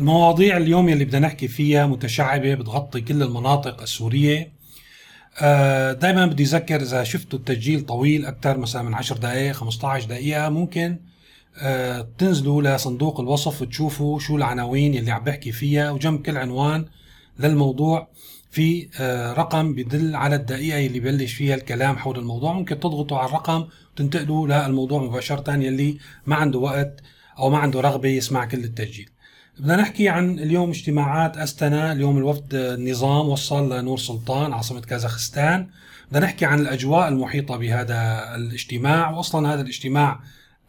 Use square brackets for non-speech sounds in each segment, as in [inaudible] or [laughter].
المواضيع اليوم يلي بدنا نحكي فيها متشعبة بتغطي كل المناطق السورية. آه، دائما بدي أذكر إذا شفتوا التسجيل طويل أكثر مثلا من 10 دقائق 15 دقيقة ممكن. آه، تنزلوا لصندوق الوصف وتشوفوا شو العناوين يلي عم بحكي فيها وجنب كل عنوان للموضوع في آه، رقم بدل على الدقيقة اللي بلش فيها الكلام حول الموضوع. ممكن تضغطوا على الرقم وتنتقلوا للموضوع مباشرة يلي ما عنده وقت أو ما عنده رغبة يسمع كل التسجيل. بدنا نحكي عن اليوم اجتماعات أستنا اليوم الوفد النظام وصل لنور سلطان عاصمة كازاخستان. بدنا نحكي عن الأجواء المحيطة بهذا الاجتماع. وأصلا هذا الاجتماع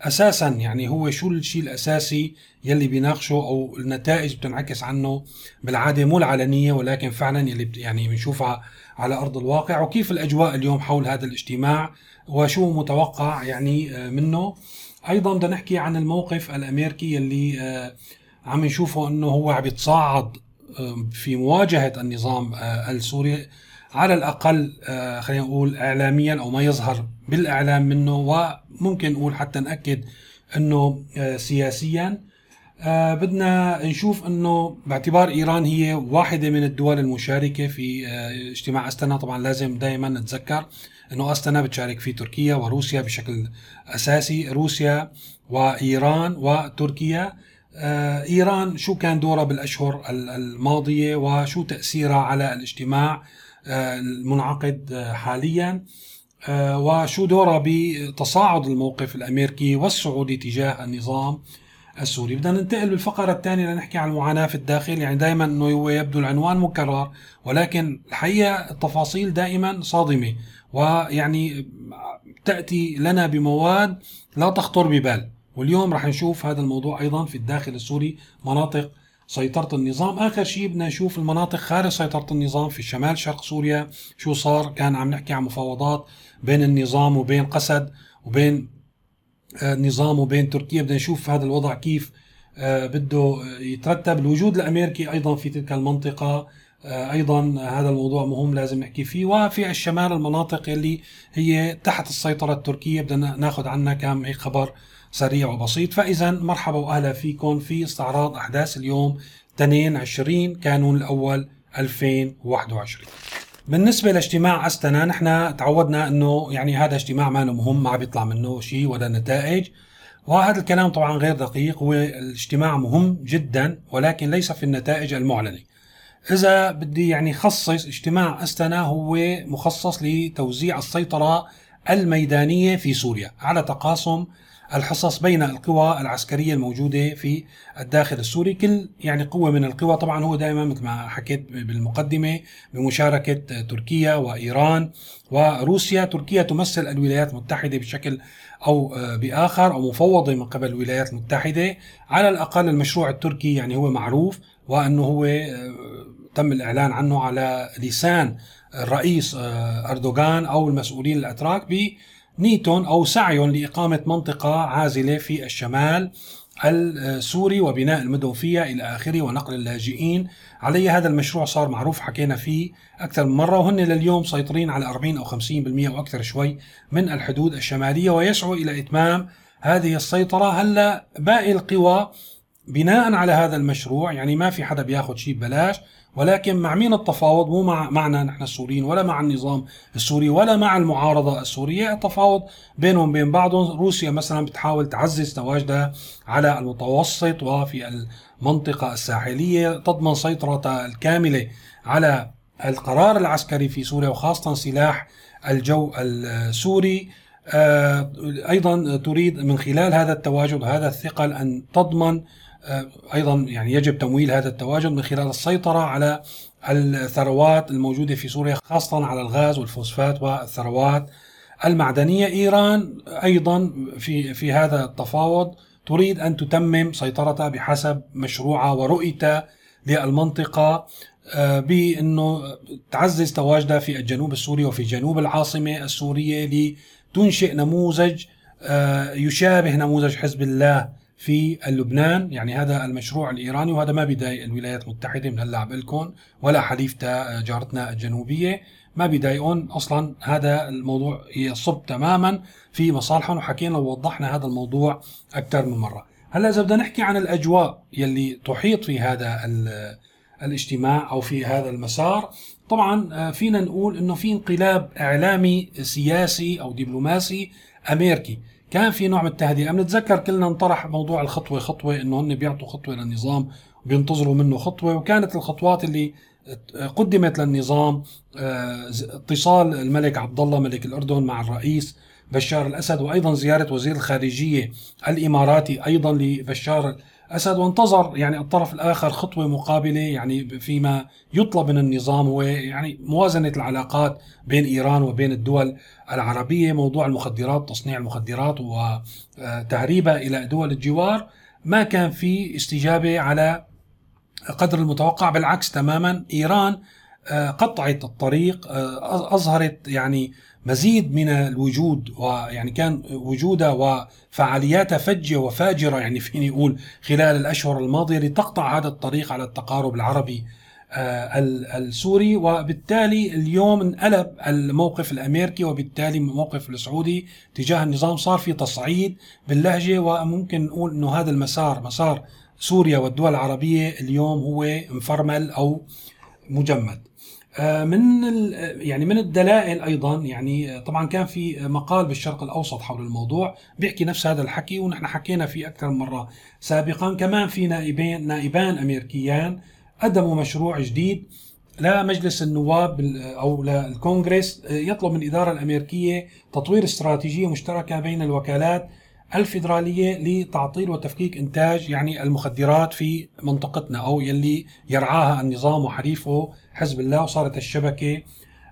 أساسا يعني هو شو الشيء الأساسي يلي بيناقشه أو النتائج بتنعكس عنه بالعادة مو العلنية ولكن فعلا يلي يعني بنشوفها على أرض الواقع. وكيف الأجواء اليوم حول هذا الاجتماع وشو متوقع يعني آه، منه. أيضا بدنا نحكي عن الموقف الأمريكي يلي آه، عم نشوفه إنه هو عم يتصاعد آه، في مواجهة النظام السوري على الأقل خلينا نقول اعلاميا أو ما يظهر بالإعلام منه وممكن نقول حتى نأكد إنه سياسيا. بدنا نشوف إنه باعتبار إيران هي واحدة من الدول المشاركة في اجتماع أستنا. طبعا لازم دائما نتذكر إنه أستنا بتشارك فيه تركيا وروسيا بشكل أساسي روسيا وإيران وتركيا. آه، إيران شو كان دورها بالأشهر الماضية وشو تأثيرها على الاجتماع آه، المنعقد آه، حاليا وشو دورها بتصاعد الموقف الأمريكي والسعودي تجاه النظام السوري. بدنا ننتقل بالفقرة الثانية لنحكي عن المعاناة في الداخل يعني دائما إنه هو يبدو العنوان مكرر ولكن الحقيقة التفاصيل دائما صادمة ويعني تأتي لنا بمواد لا تخطر ببال. واليوم رح نشوف هذا الموضوع أيضا في الداخل السوري مناطق سيطرة النظام. آخر شيء بدنا نشوف المناطق خارج سيطرة النظام في شمال شرق سوريا شو صار؟ كان عم نحكي عن مفاوضات بين النظام وبين قسد وبين النظام وبين تركيا. بدنا نشوف هذا الوضع كيف آه، بده يترتب. الوجود الأمريكي أيضا في تلك المنطقة آه، أيضا هذا الموضوع مهم لازم نحكي فيه. وفي الشمال المناطق اللي هي تحت السيطرة التركية بدنا ناخذ عنها كم خبر سريع وبسيط. فإذا مرحبا وأهلا فيكم في استعراض أحداث اليوم 22 كانون الأول 2021 بالنسبة لاجتماع أستنا نحن تعودنا إنه يعني هذا اجتماع ما مهم ما بيطلع منه شيء ولا نتائج. وهذا الكلام طبعا غير دقيق هو الاجتماع مهم جدا ولكن ليس في النتائج المعلنة. إذا بدي يعني خصص اجتماع أستنا هو مخصص لتوزيع السيطرة الميدانية في سوريا على تقاسم الحصص بين القوى العسكرية الموجودة في الداخل السوري، كل يعني قوة من القوى طبعا هو دائما مثل ما حكيت بالمقدمة بمشاركة تركيا وإيران وروسيا، تركيا تمثل الولايات المتحدة بشكل أو بآخر أو مفوضة من قبل الولايات المتحدة، على الأقل المشروع التركي يعني هو معروف وأنه هو تم الإعلان عنه على لسان الرئيس أردوغان أو المسؤولين الأتراك بنيتون أو سعيهم لإقامة منطقة عازلة في الشمال السوري وبناء المدن فيها إلى آخره ونقل اللاجئين. علي هذا المشروع صار معروف حكينا فيه أكثر من مرة وهن لليوم مسيطرين على 40 أو 50% وأكثر شوي من الحدود الشمالية ويسعوا إلى إتمام هذه السيطرة. هلا باقي القوى بناء على هذا المشروع يعني ما في حدا بياخذ شيء ببلاش. ولكن مع مين التفاوض؟ مو مع معنا نحن السوريين ولا مع النظام السوري ولا مع المعارضة السورية. التفاوض بينهم بين بعضهم روسيا مثلا بتحاول تعزز تواجدها على المتوسط وفي المنطقة الساحلية تضمن سيطرتها الكاملة على القرار العسكري في سوريا وخاصة سلاح الجو السوري. آه، أيضا تريد من خلال هذا التواجد وهذا الثقل أن تضمن أيضا يعني يجب تمويل هذا التواجد من خلال السيطرة على الثروات الموجودة في سوريا خاصه على الغاز والفوسفات والثروات المعدنية. إيران أيضا في في هذا التفاوض تريد أن تتمم سيطرتها بحسب مشروعها ورؤيتها للمنطقة آه، بأنه تعزز تواجدها في الجنوب السوري وفي جنوب العاصمة السورية لتنشئ نموذج آه، يشابه نموذج حزب الله في لبنان يعني هذا المشروع الإيراني وهذا ما بيضايق الولايات المتحدة من هلأ لكم ولا حليفتها جارتنا الجنوبية. ما بيضايقون أصلا هذا الموضوع يصب تماما في مصالحهم وحكينا ووضحنا هذا الموضوع أكثر من مرة. هلأ إذا بدنا نحكي عن الأجواء يلي تحيط في هذا الاجتماع أو في هذا المسار طبعا آه، فينا نقول إنه في انقلاب إعلامي سياسي أو دبلوماسي أمريكي. كان في نوع من التهدئة. بنتذكر كلنا انطرح موضوع الخطوة خطوة إنه هن بيعطوا خطوة للنظام وبينتظروا منه خطوة وكانت الخطوات اللي قدمت للنظام آه، اتصال الملك عبد الله ملك الأردن مع الرئيس بشار الأسد وأيضا زيارة وزير الخارجية الإماراتي أيضا لبشار الاسد وانتظر يعني الطرف الآخر خطوة مقابلة يعني فيما يطلب من النظام هو يعني موازنة العلاقات بين إيران وبين الدول العربية موضوع المخدرات تصنيع المخدرات وتهريبها إلى دول الجوار. ما كان في استجابة على قدر المتوقع بالعكس تماما إيران قطعت الطريق أظهرت يعني مزيد من الوجود ويعني كان وجودها وفعالياتها فجه وفاجرة يعني فيني أقول خلال الأشهر الماضية لتقطع هذا الطريق على التقارب العربي آه، السوري وبالتالي اليوم انقلب الموقف الأمريكي وبالتالي الموقف السعودي تجاه النظام صار في تصعيد باللهجة وممكن نقول إنه هذا المسار مسار سوريا والدول العربية اليوم هو مفرمل أو مجمد. آه، من يعني من الدلائل أيضا يعني طبعا كان في مقال بالشرق الأوسط حول الموضوع بيحكي نفس هذا الحكي ونحن حكينا فيه أكثر من مرة سابقا. كمان في نائبين نائبان أمريكيان قدموا مشروع جديد لمجلس النواب أو للكونغرس يطلب من الإدارة الأمريكية تطوير استراتيجية مشتركة بين الوكالات الفيدرالية لتعطيل وتفكيك إنتاج يعني المخدرات في منطقتنا أو يلي يرعاها النظام وحليفه حزب الله وصارت الشبكة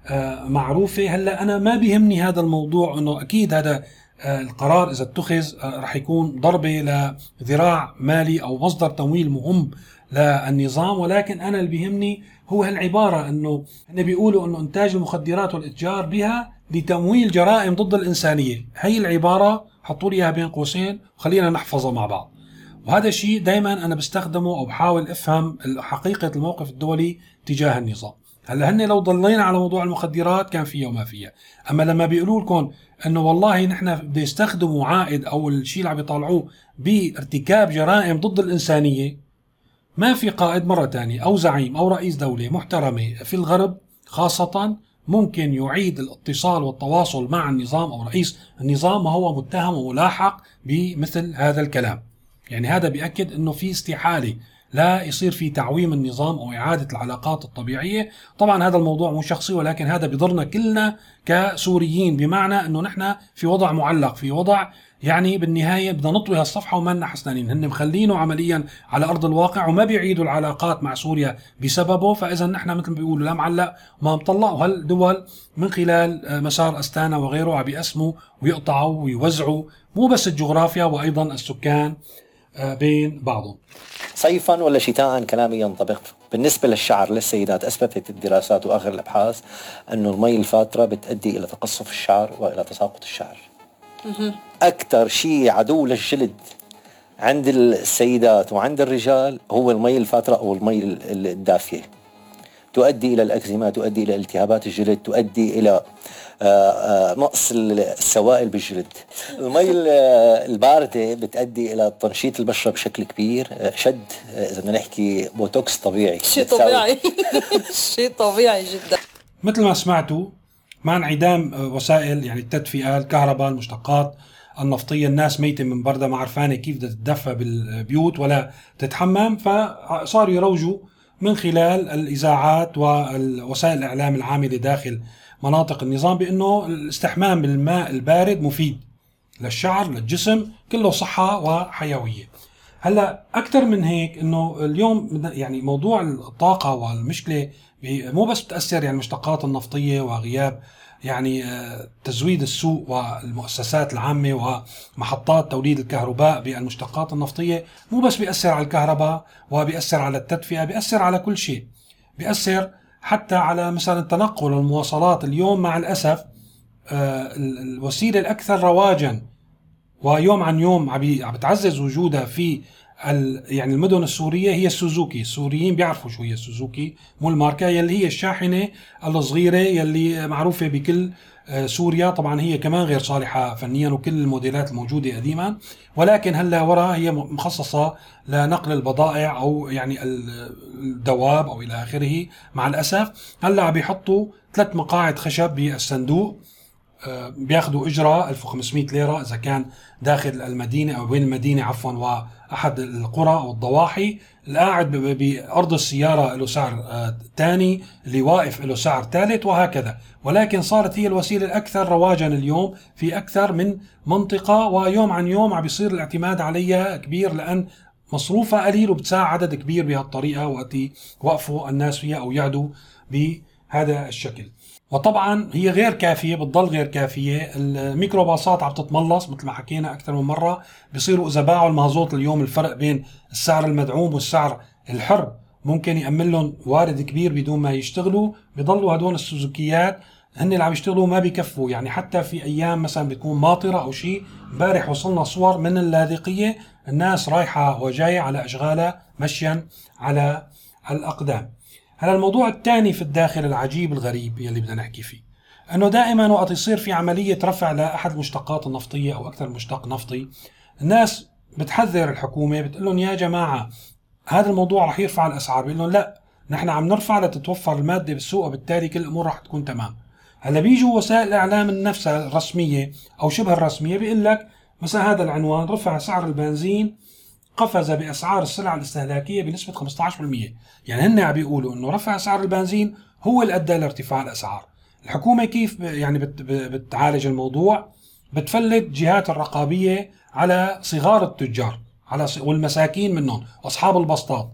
آه، معروفة. هلا أنا ما بيهمني هذا الموضوع إنه أكيد هذا آه، القرار إذا اتخذ آه، رح يكون ضربة لذراع مالي أو مصدر تمويل مهم للنظام. ولكن أنا اللي بيهمني هو هالعبارة إنه هن بيقولوا إنه إنتاج المخدرات والإتجار بها لتمويل جرائم ضد الإنسانية، هي العبارة حطوا لي إياها بين قوسين وخلينا نحفظها مع بعض. وهذا الشيء دائما أنا بستخدمه أو بحاول أفهم حقيقة الموقف الدولي تجاه النظام. هلا هن لو ضلينا على موضوع المخدرات كان فيها وما فيها، أما لما بيقولوا لكم إنه والله نحن بده يستخدموا عائد أو الشيء اللي عم يطالعوه بارتكاب جرائم ضد الإنسانية ما في قائد مرة ثانية أو زعيم أو رئيس دولة محترمة في الغرب خاصة ممكن يعيد الاتصال والتواصل مع النظام أو رئيس النظام وهو متهم وملاحق بمثل هذا الكلام يعني هذا بيأكد أنه في استحالة لا يصير في تعويم النظام أو إعادة العلاقات الطبيعية، طبعا هذا الموضوع مو شخصي ولكن هذا بضرنا كلنا كسوريين بمعنى إنه نحن في وضع معلق، في وضع يعني بالنهاية بدنا نطوي هالصفحة وما لنا حسنانين، هن مخلينه عمليا على أرض الواقع وما بيعيدوا العلاقات مع سوريا بسببه، فاذا نحن مثل ما بيقولوا لا معلق وما مطلع وهالدول من خلال مسار أستانا وغيره عم بيقسموا ويقطعوا ويوزعوا مو بس الجغرافيا وأيضا السكان آه، بين بعضهم. صيفا ولا شتاء كلامي ينطبق بالنسبة للشعر للسيدات أثبتت الدراسات وآخر الأبحاث أنه المي الفاترة بتؤدي إلى تقصف الشعر وإلى تساقط الشعر. أكثر شيء عدو للجلد عند السيدات وعند الرجال هو المي الفاترة أو المي الدافية. تؤدي إلى الأكزيما تؤدي إلى التهابات الجلد تؤدي إلى آه، آه، نقص السوائل بالجلد. المي الباردة بتؤدي إلى تنشيط البشرة بشكل كبير آه، شد إذا بدنا نحكي بوتوكس طبيعي. شيء طبيعي. [laughs] شيء طبيعي جدا. مثل ما سمعتوا مع انعدام وسائل يعني التدفئة الكهرباء المشتقات النفطية الناس ميتة من بردها ما عرفانة كيف بدها تتدفى بالبيوت ولا تتحمم فصاروا يروجوا من خلال الإذاعات ووسائل الإعلام العامله داخل مناطق النظام بأنه الاستحمام بالماء البارد مفيد للشعر للجسم كله صحة وحيوية. هلأ أكثر من هيك إنه اليوم يعني موضوع الطاقة والمشكلة مو بس بتأثر يعني المشتقات النفطية وغياب يعني آه، تزويد السوق والمؤسسات العامة ومحطات توليد الكهرباء بالمشتقات النفطية مو بس بيأثر على الكهرباء وبيأثر على التدفئة بيأثر على كل شيء. بيأثر حتى على مثلا التنقل والمواصلات اليوم مع الأسف آه، الوسيلة الأكثر رواجا ويوم عن يوم عم بتعزز وجودها في يعني المدن السورية هي السوزوكي. السوريين بيعرفوا شو هي السوزوكي. مو الماركة يلي هي الشاحنة الصغيرة يلي معروفة بكل آه، سوريا. طبعا هي كمان غير صالحة فنيا وكل الموديلات الموجودة قديما. ولكن هلأ ورا هي مخصصة لنقل البضائع أو يعني الدواب أو إلى آخره. مع الأسف هلأ عم بيحطوا ثلاث مقاعد خشب بالصندوق. بياخذوا اجرة 1500 ليرة إذا كان داخل المدينة أو بين المدينة عفوا وأحد القرى أو الضواحي. القاعد بأرض السيارة له سعر ثاني آه، اللي واقف له سعر ثالث وهكذا. ولكن صارت هي الوسيلة الأكثر رواجا اليوم في أكثر من منطقة ويوم عن يوم عم بيصير الاعتماد عليها كبير لأن مصروفها قليل وبتساعد عدد كبير بهالطريقة وقت يوقفوا الناس فيها أو يعدوا بهذا الشكل. وطبعا هي غير كافية بتضل غير كافية. الميكروباصات عم تتملص مثل ما حكينا أكثر من مرة. بصيروا إذا باعوا المازوت اليوم الفرق بين السعر المدعوم والسعر الحر. ممكن يأمن لهم وارد كبير بدون ما يشتغلوا. بضلوا هدول السوزوكيات هن اللي عم يشتغلوا ما بكفوا. يعني حتى في أيام مثلا بتكون ماطرة أو شيء امبارح وصلنا صور من اللاذقية الناس رايحة وجاية على أشغالها مشيا على الأقدام. هلا الموضوع الثاني في الداخل العجيب الغريب يلي بدنا نحكي فيه. إنه دائما وقت يصير في عملية رفع لاحد المشتقات النفطية أو أكثر مشتق نفطي الناس بتحذر الحكومة بتقول لهم يا جماعة هذا الموضوع رح يرفع الأسعار. بيقول لهم لا نحن عم نرفع لتتوفر المادة بالسوق وبالتالي كل الأمور رح تكون تمام. هلا بيجوا وسائل الاعلام نفسها الرسمية أو شبه الرسمية بيقول لك مثلا هذا العنوان رفع سعر البنزين قفز بأسعار السلع الاستهلاكية بنسبة 15% يعني هن عم بيقولوا إنه رفع سعر البنزين هو اللي أدى لارتفاع الأسعار. الحكومة كيف يعني بتعالج الموضوع؟ بتفلت جهات الرقابية على صغار التجار على والمساكين منهم واصحاب البسطات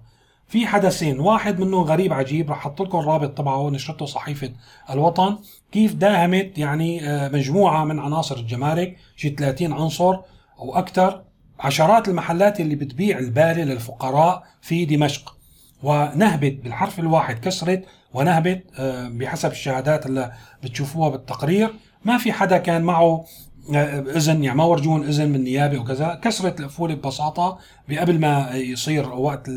في حدثين واحد منهم غريب عجيب رح أحط لكم الرابط تبعه نشرته صحيفة الوطن. كيف داهمت يعني آه، مجموعة من عناصر الجمارك شي 30 عنصر أو أكثر عشرات المحلات اللي بتبيع البالة للفقراء في دمشق ونهبت بالحرف الواحد كسرت ونهبت آه، بحسب الشهادات اللي بتشوفوها بالتقرير ما في حدا كان معه آه، إذن يعني ما ورجون إذن من النيابه وكذا كسرت القفوله ببساطة قبل ما يصير وقت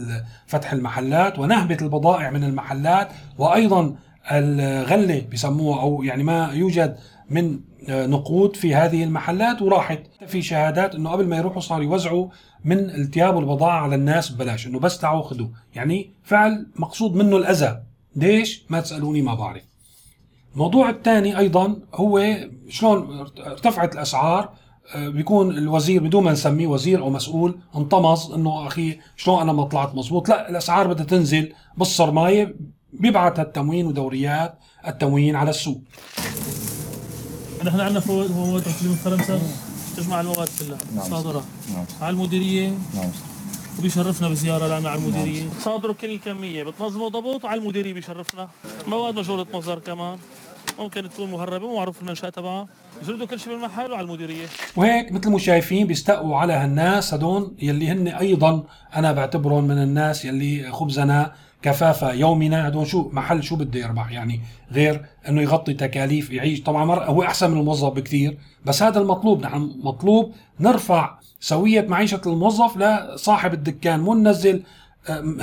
فتح المحلات ونهبت البضائع من المحلات وأيضا الغلة بسموها أو يعني ما يوجد من آه، نقود في هذه المحلات وراحت. في شهادات إنه قبل ما يروحوا صاروا يوزعوا من التياب البضاعة على الناس ببلاش إنه بس تعوا خذوا يعني فعل مقصود منه الأذى. ليش؟ ما تسألوني ما بعرف. الموضوع الثاني أيضا هو شلون ارتفعت الأسعار. آه، بيكون الوزير بدون ما نسميه وزير أو مسؤول انطمس إنه أخي شلون أنا ما طلعت مزبوط لا الأسعار بدها تنزل بالصرماية. بيبعث التموين ودوريات التموين على السوق. نحن عندنا فوائد من فرنسا تجمع المواد كلها نعم. صادرة نعم. على المديرية. نعم. وبيشرفنا بزيارة لنا على المديرية. نعم. صادروا كل الكمية بتنظموا ضبط وعلى المديرية بيشرفنا. مواد مجهوله مصدر كمان. ممكن تكون مهربة ومعروف المنشاه تبعها يجردوا كل شيء بالمحل وعلى المديرية. وهيك مثل ما شايفين بيستقوا على هالناس هدول يلي هن أيضا أنا بعتبرهم من الناس يلي خبزنا كفافة يومنا. هدول شو محل شو بده يربح؟ يعني غير إنه يغطي تكاليف يعيش. طبعا هو أحسن من الموظف بكثير بس هذا المطلوب. نحن مطلوب نرفع سوية معيشة الموظف لصاحب الدكان مو ننزل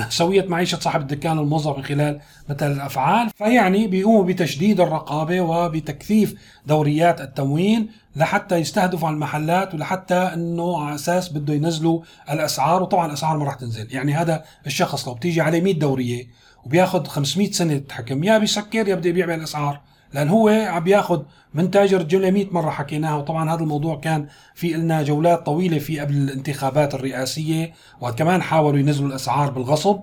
سوية معيشة صاحب الدكان الموظف من خلال مثل الأفعال فيعني بيقوموا بتشديد الرقابة وبتكثيف دوريات التموين لحتى يستهدفوا على المحلات ولحتى إنه على أساس بده ينزلوا الأسعار وطبعا الأسعار ما راح تنزل. يعني هذا الشخص لو بتيجي عليه 100 دورية وبياخذ 500 سنة تحكم يا بيسكر يا بده يبيع بالاسعار لأن هو عم بياخذ من تاجر الجمله 100 مرة حكيناها وطبعا هذا الموضوع كان في لنا جولات طويلة في قبل الانتخابات الرئاسية وكمان حاولوا ينزلوا الأسعار بالغصب.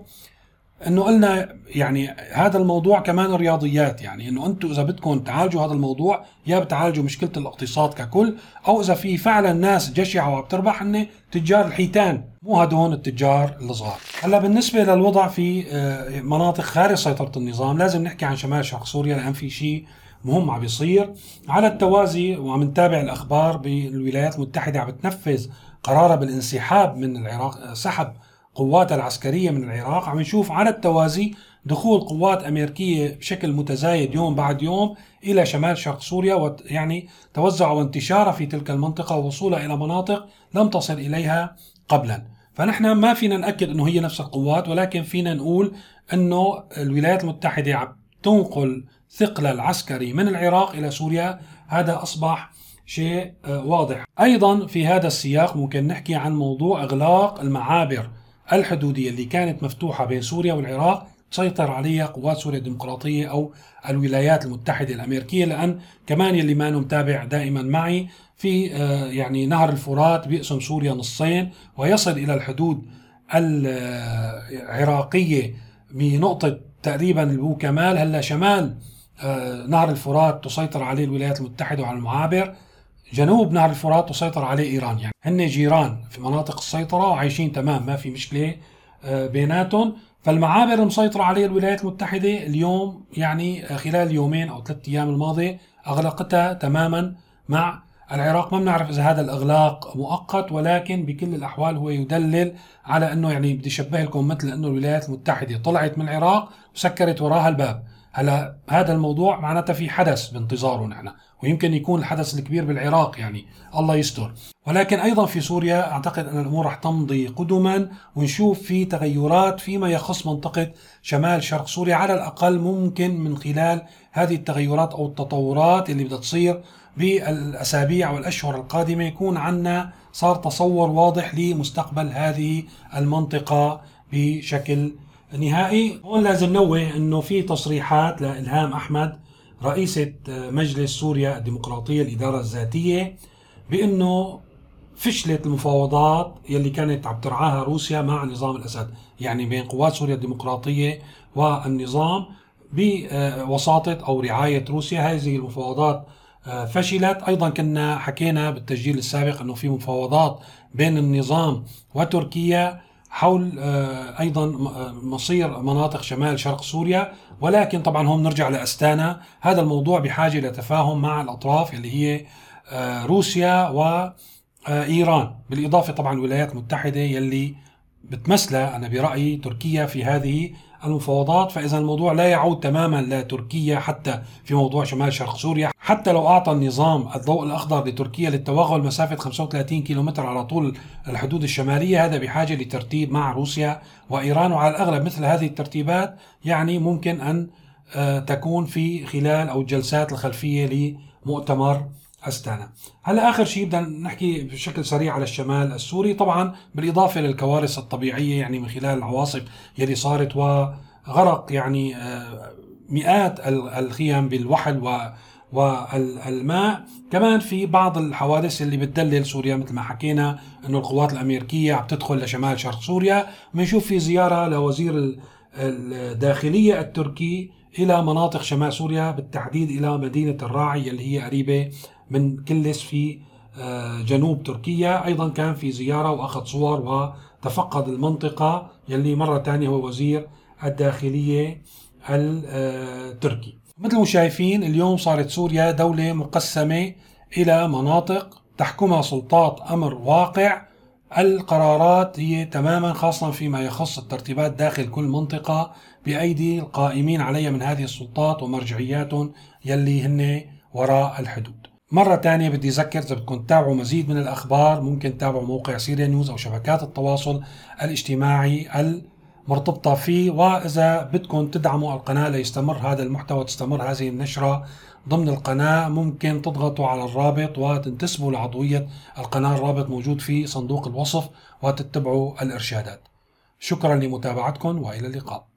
إنه قلنا يعني هذا الموضوع كمان رياضيات يعني إنه أنتم إذا بدكم تعالجوا هذا الموضوع يا بتعالجوا مشكلة الاقتصاد ككل أو إذا في فعلا ناس جشعة وعم تربح هن تجار الحيتان مو هدول التجار الصغار. هلأ بالنسبة للوضع في آه، مناطق خارج سيطرة النظام لازم نحكي عن شمال شرق سوريا لأن في شيء مهم عم بيصير على التوازي وعم نتابع الأخبار بالولايات المتحدة عم بتنفذ قرارها بالانسحاب من العراق سحب قواتها العسكرية من العراق. عم نشوف على التوازي دخول قوات أمريكية بشكل متزايد يوم بعد يوم إلى شمال شرق سوريا يعني توزع وانتشارها في تلك المنطقة ووصولها إلى مناطق لم تصل إليها قبلا. فنحن ما فينا نأكد أنه هي نفس القوات ولكن فينا نقول أنه الولايات المتحدة عم تنقل ثقل العسكري من العراق إلى سوريا. هذا أصبح شيء آه، واضح. أيضا في هذا السياق ممكن نحكي عن موضوع إغلاق المعابر الحدودية اللي كانت مفتوحة بين سوريا والعراق تسيطر عليها قوات سوريا الديمقراطية أو الولايات المتحدة الأمريكية. لأن كمان يلي ما متابع دائما معي في آه، يعني نهر الفرات بيقسم سوريا نصين ويصل إلى الحدود العراقية بنقطة تقريبا البو كمال. هلأ شمال آه، نهر الفرات تسيطر عليه الولايات المتحدة وعلى المعابر. جنوب نهر الفرات تسيطر عليه إيران. يعني هن جيران في مناطق السيطرة وعايشين تمام ما في مشكلة آه، بيناتهم. فالمعابر المسيطرة عليه الولايات المتحدة اليوم يعني خلال يومين أو ثلاثة أيام الماضية أغلقتها تماما مع العراق. ما بنعرف إذا هذا الإغلاق مؤقت ولكن بكل الأحوال هو يدلل على أنه يعني بدي أشبه لكم مثل أنه الولايات المتحدة طلعت من العراق وسكرت وراها الباب. هلا هذا الموضوع معناتها في حدث بانتظاره نحن ويمكن يكون الحدث الكبير بالعراق يعني الله يستر. ولكن أيضا في سوريا أعتقد أن الأمور رح تمضي قدما ونشوف في تغيرات فيما يخص منطقة شمال شرق سوريا على الأقل ممكن من خلال هذه التغيرات أو التطورات اللي بدها تصير بالأسابيع والأشهر القادمة. يكون عندنا صار تصور واضح لمستقبل هذه المنطقة بشكل نهائي. هون لازم نوه إنه في تصريحات لإلهام أحمد رئيسة مجلس سوريا الديمقراطية الإدارة الذاتية بأنه فشلت المفاوضات يلي كانت عم ترعاها روسيا مع نظام الأسد يعني بين قوات سوريا الديمقراطية والنظام بوساطة أو رعاية روسيا. هذه المفاوضات آه، فشلت. أيضا كنا حكينا بالتسجيل السابق أنه في مفاوضات بين النظام وتركيا حول آه، أيضا آه، مصير مناطق شمال شرق سوريا. ولكن طبعا هون نرجع لأستانا. هذا الموضوع بحاجة لتفاهم مع الأطراف اللي هي آه، روسيا وايران بالإضافة طبعا الولايات المتحدة يلي بتمثلها أنا برأيي تركيا في هذه المفاوضات. فإذا الموضوع لا يعود تماما لتركيا حتى في موضوع شمال شرق سوريا. حتى لو أعطى النظام الضوء الأخضر لتركيا للتوغل مسافة 35 كيلومتر على طول الحدود الشمالية هذا بحاجة لترتيب مع روسيا وإيران. وعلى الأغلب مثل هذه الترتيبات يعني ممكن أن آه، تكون في خلال أو الجلسات الخلفية لمؤتمر أستانا. هلا آخر شيء بدنا نحكي بشكل سريع على الشمال السوري. طبعا بالإضافة للكوارث الطبيعية يعني من خلال العواصف يلي صارت وغرق يعني آه، مئات الخيم بالوحل و والماء. كمان في بعض الحوادث اللي بتدلل سوريا مثل ما حكينا إنه القوات الأمريكية عم تدخل لشمال شرق سوريا. بنشوف في زيارة لوزير الداخلية التركي إلى مناطق شمال سوريا بالتحديد إلى مدينة الراعي اللي هي قريبة من كلس في آه، جنوب تركيا. أيضا كان في زيارة وأخذ صور وتفقد المنطقة يلي مرة ثانية هو وزير الداخلية التركي مثل ما شايفين اليوم صارت سوريا دولة مقسمة إلى مناطق تحكمها سلطات أمر واقع. القرارات هي تماما خاصة فيما يخص الترتيبات داخل كل منطقة بأيدي القائمين عليها من هذه السلطات ومرجعياتهم يلي هن وراء الحدود. مرة تانية بدي أذكر إذا بدكم تتابعوا مزيد من الأخبار ممكن تتابعوا موقع سيريا نيوز أو شبكات التواصل الاجتماعي المرتبطة فيه وإذا بدكم تدعموا القناة ليستمر هذا المحتوى تستمر هذه النشرة ضمن القناة ممكن تضغطوا على الرابط وتنتسبوا لعضوية القناة. الرابط موجود في صندوق الوصف وتتبعوا الإرشادات. شكرا لمتابعتكم وإلى اللقاء.